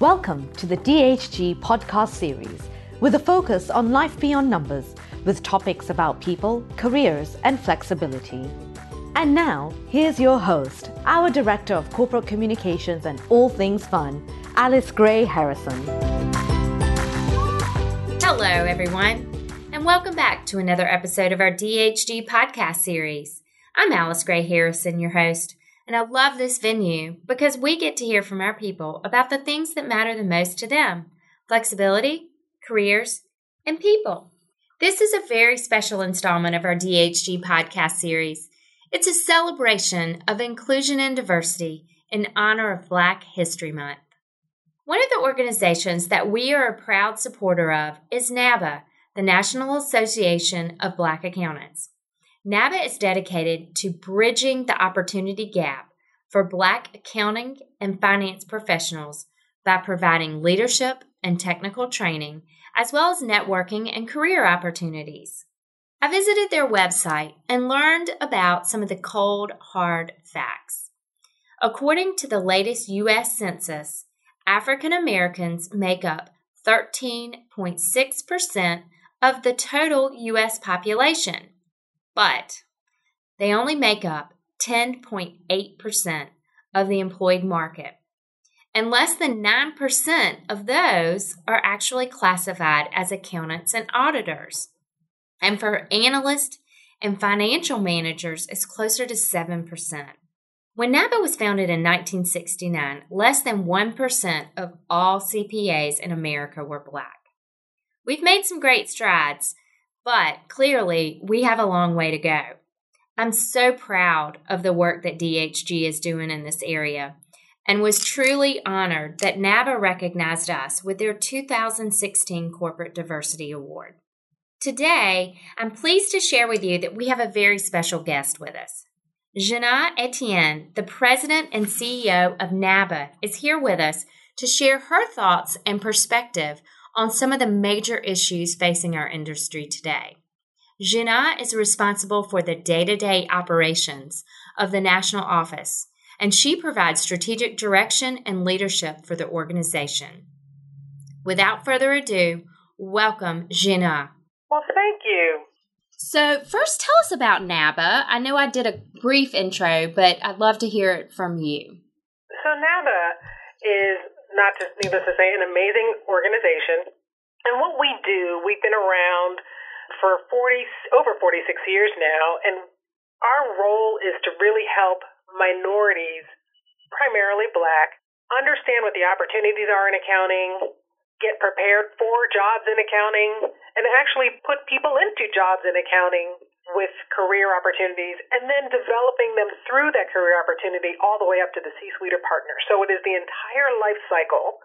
Welcome to the DHG podcast series with a focus on life beyond numbers with topics about people, careers, and flexibility. And now, here's your host, our Director of Corporate Communications and All Things Fun, Alice Gray Harrison. Hello, everyone, and welcome back to another episode of our DHG podcast series. I'm Alice Gray Harrison, your host, and I love this venue because we get to hear from our people about the things that matter the most to them flexibility, careers, and people. This is a very special installment of our DHG podcast series. It's a celebration of inclusion and diversity in honor of Black History Month. One of the organizations that we are a proud supporter of is NABA, the National Association of Black Accountants. NABA is dedicated to bridging the opportunity gap for Black accounting and finance professionals by providing leadership and technical training, as well as networking and career opportunities. I visited their website and learned about some of the cold, hard facts. According to the latest U.S. Census, African Americans make up 13.6% of the total U.S. population but they only make up 10.8% of the employed market. And less than 9% of those are actually classified as accountants and auditors. And for analysts and financial managers, it's closer to 7%. When NABA was founded in 1969, less than 1% of all CPAs in America were black. We've made some great strides, but clearly, we have a long way to go. I'm so proud of the work that DHG is doing in this area and was truly honored that NABA recognized us with their 2016 Corporate Diversity Award. Today, I'm pleased to share with you that we have a very special guest with us. Jina Etienne, the president and CEO of NABA, is here with us to share her thoughts and perspective on some of the major issues facing our industry today. Jina is responsible for the day to day operations of the national office, and she provides strategic direction and leadership for the organization. Without further ado, welcome, Jina. Well, thank you. So, first, tell us about NABA. I know I did a brief intro, but I'd love to hear it from you. So, NABA is not just needless to say, an amazing organization. And what we do, we've been around for 40, over 46 years now, and our role is to really help minorities, primarily black, understand what the opportunities are in accounting, get prepared for jobs in accounting, and actually put people into jobs in accounting career opportunities and then developing them through that career opportunity all the way up to the C-suite or partner. So it is the entire life cycle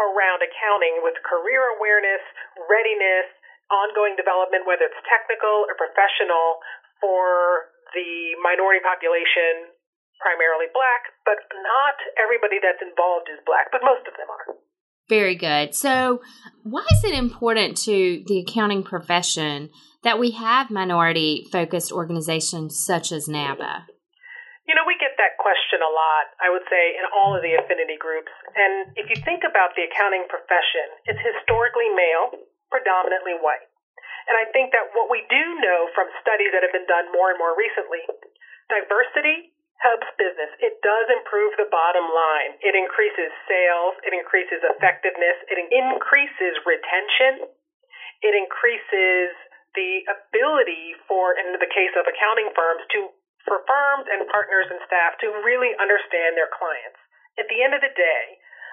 around accounting with career awareness, readiness, ongoing development, whether it's technical or professional for the minority population, primarily black, but not everybody that's involved is black, but most of them are. Very good. So, why is it important to the accounting profession that we have minority focused organizations such as NABA? You know, we get that question a lot, I would say, in all of the affinity groups. And if you think about the accounting profession, it's historically male, predominantly white. And I think that what we do know from studies that have been done more and more recently, diversity helps business. It does improve the bottom line. It increases sales. It increases effectiveness. It increases retention. It increases the ability for, in the case of accounting firms, to for firms and partners and staff to really understand their clients. At the end of the day,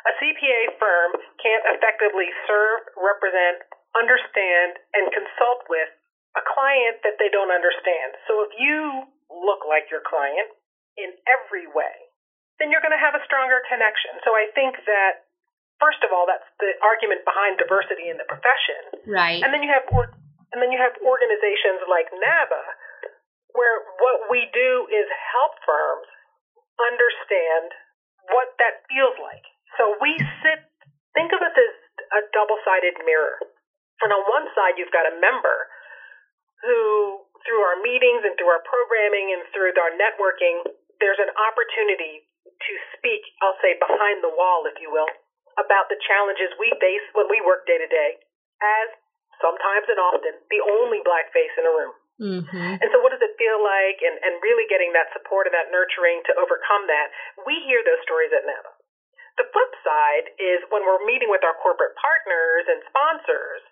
a CPA firm can't effectively serve, represent, understand, and consult with a client that they don't understand. So if you look like your client, in every way, then you're going to have a stronger connection. So I think that first of all, that's the argument behind diversity in the profession. Right. And then you have and then you have organizations like NABA, where what we do is help firms understand what that feels like. So we sit. Think of it as a double-sided mirror. And on one side, you've got a member who, through our meetings and through our programming and through our networking, there's an opportunity to speak, I'll say behind the wall, if you will, about the challenges we face when we work day to day as sometimes and often the only black face in a room. Mm-hmm. And so, what does it feel like? And, and really getting that support and that nurturing to overcome that. We hear those stories at NABA. The flip side is when we're meeting with our corporate partners and sponsors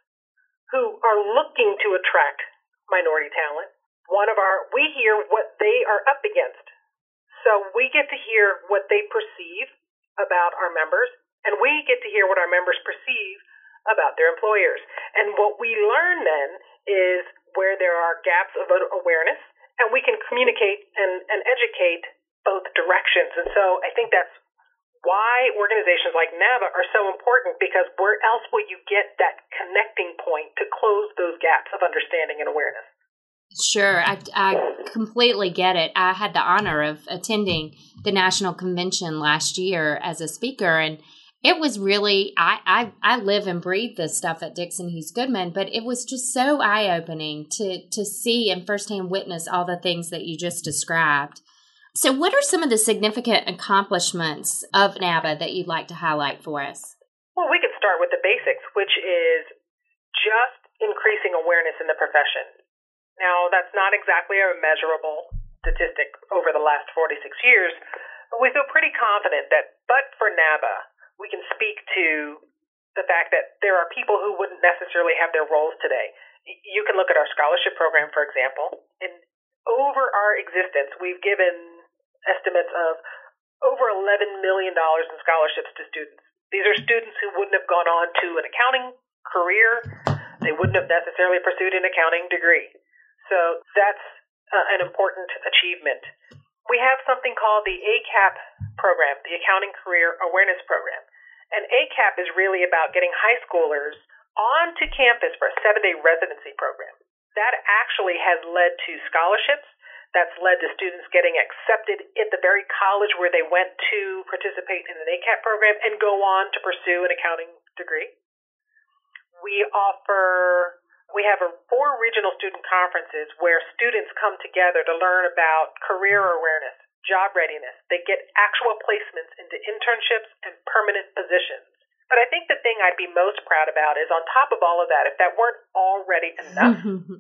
who are looking to attract minority talent. One of our, we hear what they are up against. So we get to hear what they perceive about our members, and we get to hear what our members perceive about their employers. And what we learn then is where there are gaps of awareness, and we can communicate and, and educate both directions. And so I think that's why organizations like NABA are so important because where else will you get that connecting point to close those gaps of understanding and awareness? Sure, I, I completely get it. I had the honor of attending the national convention last year as a speaker, and it was really I, I I live and breathe this stuff at Dixon Hughes Goodman, but it was just so eye opening to to see and firsthand witness all the things that you just described. So, what are some of the significant accomplishments of NABA that you'd like to highlight for us? Well, we could start with the basics, which is just increasing awareness in the profession. Now, that's not exactly a measurable statistic over the last 46 years, but we feel pretty confident that, but for NABA, we can speak to the fact that there are people who wouldn't necessarily have their roles today. You can look at our scholarship program, for example, and over our existence, we've given estimates of over $11 million in scholarships to students. These are students who wouldn't have gone on to an accounting career. They wouldn't have necessarily pursued an accounting degree. So that's uh, an important achievement. We have something called the ACAP program, the Accounting Career Awareness Program. And ACAP is really about getting high schoolers onto campus for a seven day residency program. That actually has led to scholarships that's led to students getting accepted at the very college where they went to participate in an ACAP program and go on to pursue an accounting degree. We offer, we have a, four regional student conferences where students come together to learn about career awareness, job readiness. They get actual placements into internships and permanent positions. But I think the thing I'd be most proud about is on top of all of that, if that weren't already enough, mm-hmm.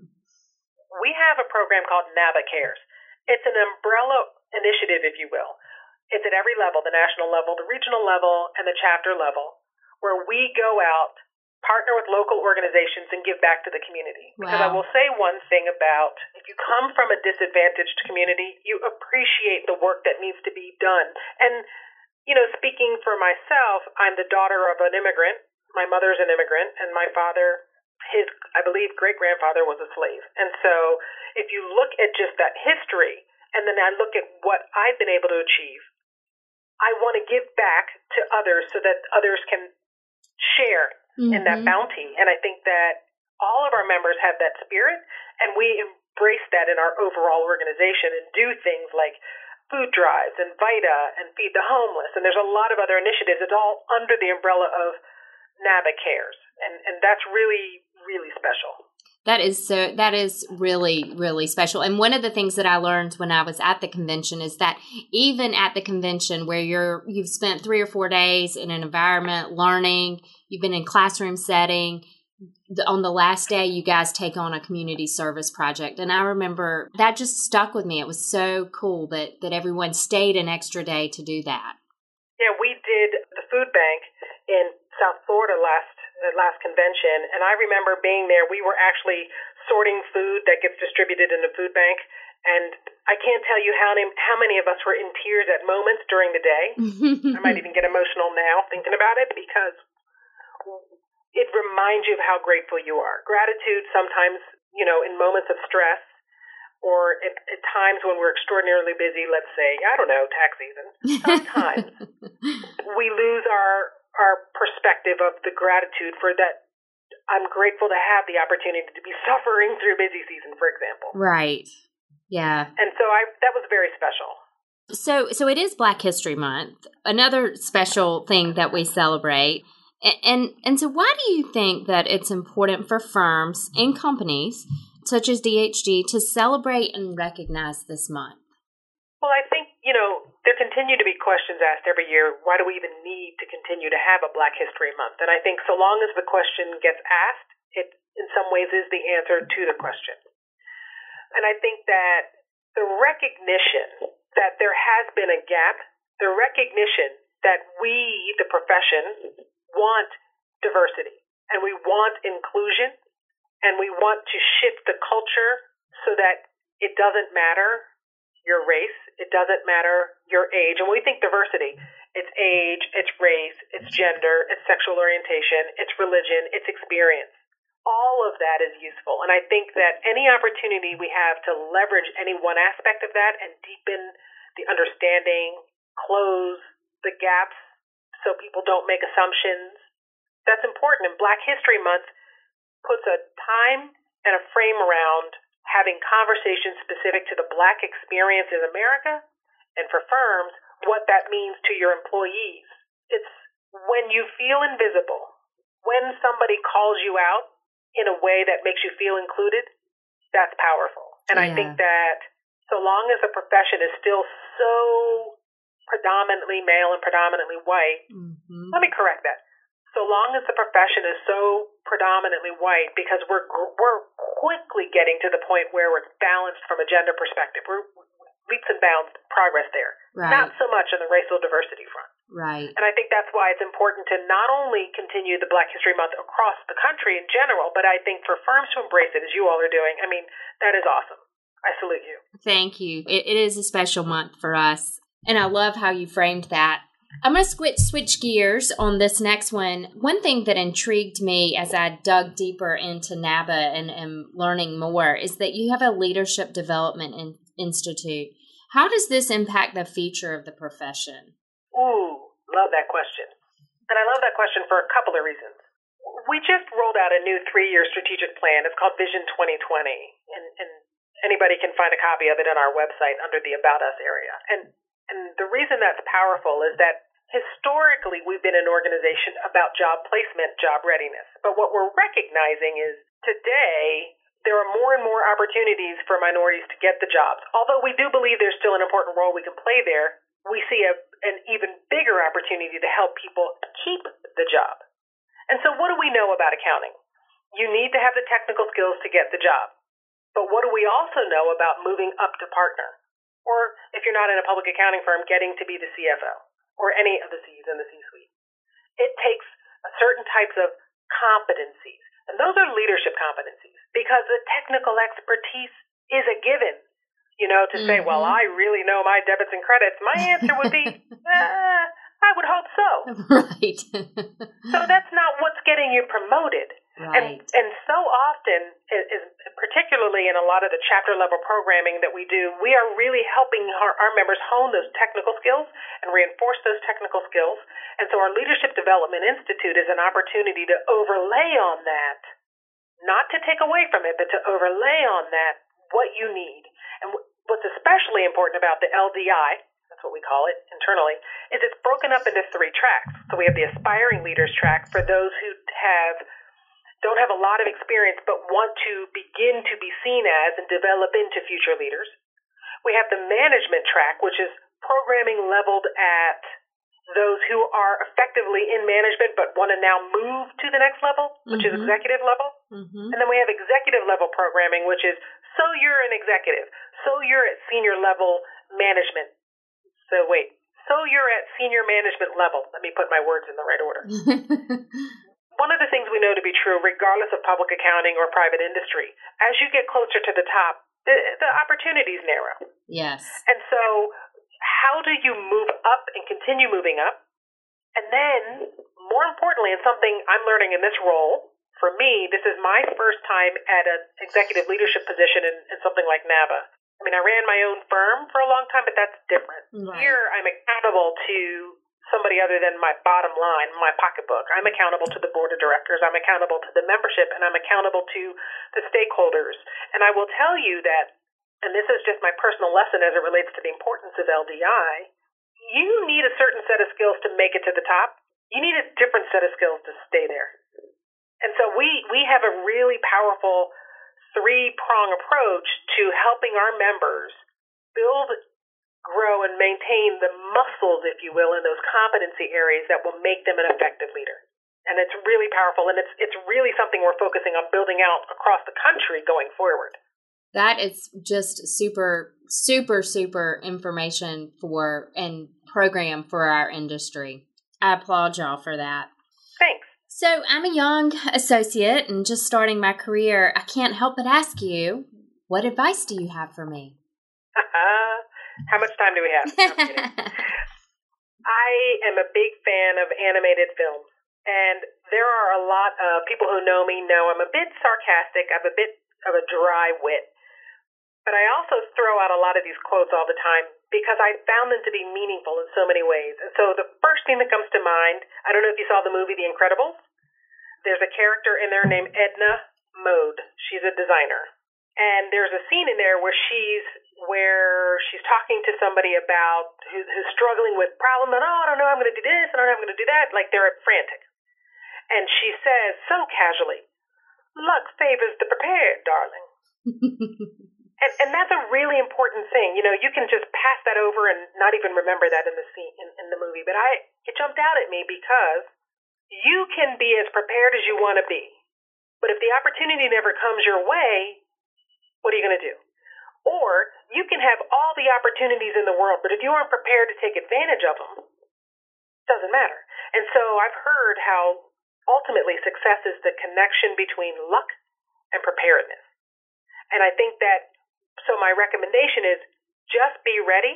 we have a program called NABA Cares. It's an umbrella initiative, if you will. It's at every level the national level, the regional level, and the chapter level where we go out, partner with local organizations, and give back to the community. Wow. Because I will say one thing about if you come from a disadvantaged community, you appreciate the work that needs to be done. And, you know, speaking for myself, I'm the daughter of an immigrant. My mother's an immigrant, and my father his, I believe, great grandfather was a slave. And so if you look at just that history, and then I look at what I've been able to achieve, I want to give back to others so that others can share mm-hmm. in that mm-hmm. bounty. And I think that all of our members have that spirit, and we embrace that in our overall organization and do things like food drives and VITA and Feed the Homeless. And there's a lot of other initiatives. It's all under the umbrella of NABA Cares. And, and that's really really special. That is so that is really really special. And one of the things that I learned when I was at the convention is that even at the convention where you're you've spent 3 or 4 days in an environment learning, you've been in classroom setting, on the last day you guys take on a community service project. And i remember that just stuck with me. It was so cool that that everyone stayed an extra day to do that. Yeah we did the food bank in south florida last the last convention, and I remember being there. We were actually sorting food that gets distributed in the food bank, and I can't tell you how many, how many of us were in tears at moments during the day. I might even get emotional now thinking about it because it reminds you of how grateful you are. Gratitude sometimes, you know, in moments of stress or at, at times when we're extraordinarily busy, let's say, I don't know, tax season, sometimes we lose our our perspective of the gratitude for that I'm grateful to have the opportunity to be suffering through busy season, for example. Right. Yeah. And so I that was very special. So so it is Black History Month. Another special thing that we celebrate. And, and and so why do you think that it's important for firms and companies such as DHG to celebrate and recognize this month? Well, I think, there continue to be questions asked every year why do we even need to continue to have a Black History Month? And I think so long as the question gets asked, it in some ways is the answer to the question. And I think that the recognition that there has been a gap, the recognition that we, the profession, want diversity and we want inclusion and we want to shift the culture so that it doesn't matter your race, it doesn't matter your age. And we think diversity, it's age, it's race, it's gender, it's sexual orientation, it's religion, it's experience. All of that is useful. And I think that any opportunity we have to leverage any one aspect of that and deepen the understanding, close the gaps so people don't make assumptions, that's important. And Black History Month puts a time and a frame around having conversations specific to the black experience in America and for firms what that means to your employees. It's when you feel invisible, when somebody calls you out in a way that makes you feel included, that's powerful. And yeah. I think that so long as the profession is still so predominantly male and predominantly white, mm-hmm. let me correct that so long as the profession is so predominantly white, because we're we're quickly getting to the point where it's balanced from a gender perspective. We're leaps and bounds progress there. Right. Not so much on the racial diversity front. Right. And I think that's why it's important to not only continue the Black History Month across the country in general, but I think for firms to embrace it as you all are doing, I mean, that is awesome. I salute you. Thank you. it, it is a special month for us. And I love how you framed that I'm going to switch switch gears on this next one. One thing that intrigued me as I dug deeper into NABA and am learning more is that you have a leadership development in, institute. How does this impact the future of the profession? Ooh, love that question. And I love that question for a couple of reasons. We just rolled out a new three-year strategic plan. It's called Vision 2020, and, and anybody can find a copy of it on our website under the About Us area. And and the reason that's powerful is that historically we've been an organization about job placement, job readiness. But what we're recognizing is today there are more and more opportunities for minorities to get the jobs. Although we do believe there's still an important role we can play there, we see a, an even bigger opportunity to help people keep the job. And so, what do we know about accounting? You need to have the technical skills to get the job. But what do we also know about moving up to partner? Or if you're not in a public accounting firm, getting to be the CFO or any of the C's in the C suite. It takes certain types of competencies, and those are leadership competencies because the technical expertise is a given. You know, to mm-hmm. say, well. I really know my debits and credits, my answer would be, uh, I would hope so. Right. so that's not what's getting you promoted. Right. And and so often, is, particularly in a lot of the chapter level programming that we do, we are really helping our, our members hone those technical skills and reinforce those technical skills. And so, our Leadership Development Institute is an opportunity to overlay on that, not to take away from it, but to overlay on that what you need. And what's especially important about the LDI, that's what we call it internally, is it's broken up into three tracks. So we have the aspiring leaders track for those who don't have a lot of experience but want to begin to be seen as and develop into future leaders. We have the management track, which is programming leveled at those who are effectively in management but want to now move to the next level, which mm-hmm. is executive level. Mm-hmm. And then we have executive level programming, which is so you're an executive, so you're at senior level management. So wait, so you're at senior management level. Let me put my words in the right order. one of the things we know to be true, regardless of public accounting or private industry, as you get closer to the top, the, the opportunities narrow. Yes. And so, how do you move up and continue moving up? And then, more importantly, and something I'm learning in this role, for me, this is my first time at an executive leadership position in, in something like NABA. I mean, I ran my own firm for a long time, but that's different. Right. Here, I'm accountable to somebody other than my bottom line, my pocketbook. I'm accountable to the board of directors, I'm accountable to the membership, and I'm accountable to the stakeholders. And I will tell you that, and this is just my personal lesson as it relates to the importance of LDI, you need a certain set of skills to make it to the top. You need a different set of skills to stay there. And so we, we have a really powerful three prong approach to helping our members build grow and maintain the muscles, if you will, in those competency areas that will make them an effective leader. And it's really powerful, and it's it's really something we're focusing on building out across the country going forward. That is just super, super, super information for and program for our industry. I applaud y'all for that. Thanks. So, I'm a young associate and just starting my career. I can't help but ask you, what advice do you have for me? How much time do we have? I am a big fan of animated films, and there are a lot of people who know me know I'm a bit sarcastic. I have a bit of a dry wit. But I also throw out a lot of these quotes all the time because I found them to be meaningful in so many ways. And so the first thing that comes to mind, I don't know if you saw the movie The Incredibles. There's a character in there named Edna Mode. She's a designer. And there's a scene in there where she's where she's talking to somebody about who, who's struggling with problems and oh I don't know I'm going to do this and I don't know I'm going to do that like they're frantic. And she says so casually, "Luck favors the prepared, darling." And, and that's a really important thing. You know, you can just pass that over and not even remember that in the scene in, in the movie. But I it jumped out at me because you can be as prepared as you want to be. But if the opportunity never comes your way, what are you going to do? Or you can have all the opportunities in the world, but if you aren't prepared to take advantage of them, it doesn't matter. And so I've heard how ultimately success is the connection between luck and preparedness. And I think that so my recommendation is just be ready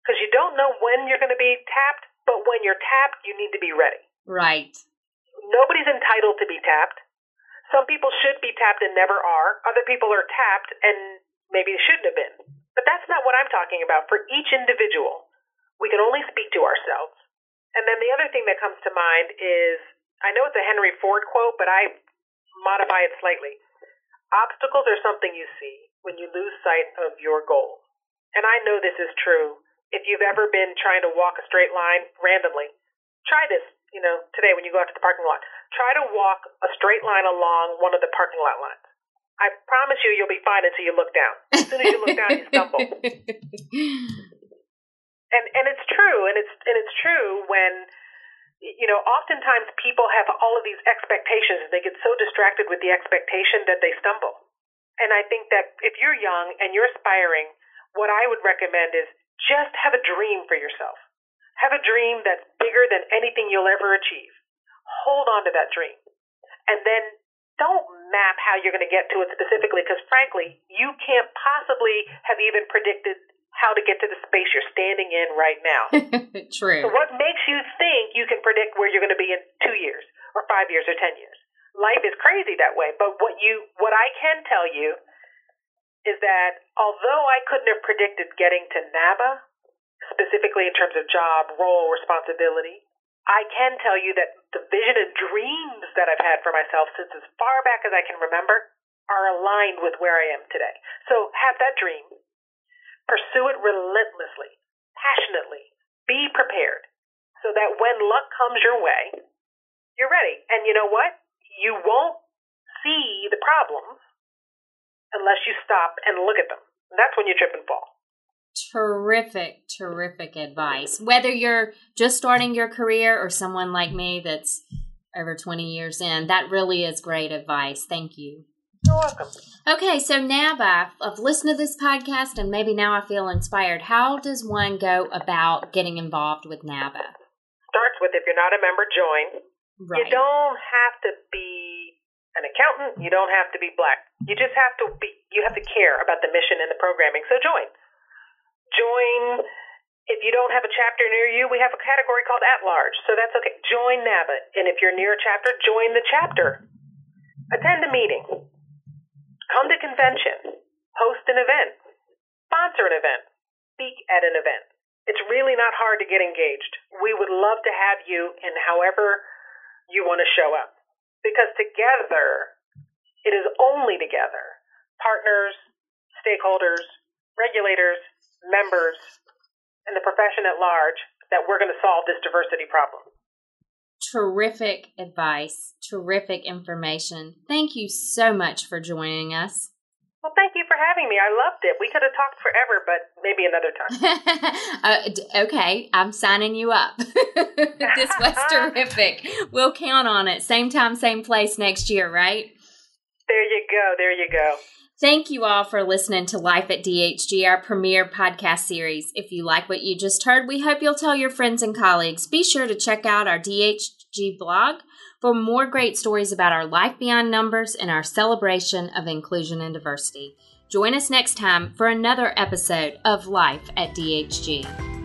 because you don't know when you're going to be tapped, but when you're tapped, you need to be ready. Right. Nobody's entitled to be tapped. Some people should be tapped and never are. Other people are tapped and maybe it shouldn't have been. But that's not what I'm talking about. For each individual, we can only speak to ourselves. And then the other thing that comes to mind is I know it's a Henry Ford quote, but I modify it slightly. Obstacles are something you see when you lose sight of your goal. And I know this is true. If you've ever been trying to walk a straight line randomly, try this, you know, today when you go out to the parking lot. Try to walk a straight line along one of the parking lot lines. I promise you, you'll be fine until you look down. As soon as you look down, you stumble. and and it's true, and it's and it's true when you know, oftentimes people have all of these expectations and they get so distracted with the expectation that they stumble. And I think that if you're young and you're aspiring, what I would recommend is just have a dream for yourself. Have a dream that's bigger than anything you'll ever achieve. Hold on to that dream. And then don't map how you're going to get to it specifically because frankly, you can't possibly have even predicted how to get to the space you're standing in right now. True. So what makes you think you can predict where you're going to be in 2 years or 5 years or 10 years? life is crazy that way. But what you, what I can tell you is that although I couldn't have predicted getting to NABA, specifically in terms of job, role, responsibility, I can tell you that the vision and dreams that I've had for myself since as far back as I can remember are aligned with where I am today. So have that dream, pursue it relentlessly, passionately, be prepared so that when luck comes your way, you're ready. And you know what? you won't see the problems unless you stop and look at them. That's when you trip and fall. Terrific, terrific advice. Whether you're just starting your career or someone like me that's over 20 years in, that really is great advice. Thank you. You're welcome. Okay, so now I've listened to this podcast and maybe now I feel inspired. How does one go about getting involved with NABA? Starts with if you're not a member, join. Right. You don't have to be an accountant. You don't have to be black. You just have to be. You have to care about the mission and the programming. So join. Join. If you don't have a chapter near you, we have a category called at large. So that's okay. Join NABA. And if you're near a chapter, join the chapter. Attend a meeting. Come to convention. Host an event. Sponsor an event. Speak at an event. It's really not hard to get engaged. We would love to have you in however you want to show up. Because together, it is only together, partners, stakeholders, regulators, members, and the profession at large, that we're going to solve this diversity problem. Terrific advice, terrific information. Thank you so much for joining us. Well, thank you for having me. I loved it. We could have talked forever, but maybe another time. uh, okay, I'm signing you up. this was terrific. We'll count on it. Same time, same place next year, right? There you go. There you go. Thank you all for listening to Life at DHG, our premier podcast series. If you like what you just heard, we hope you'll tell your friends and colleagues. Be sure to check out our DHG blog for more great stories about our life beyond numbers and our celebration of inclusion and diversity. Join us next time for another episode of Life at DHG.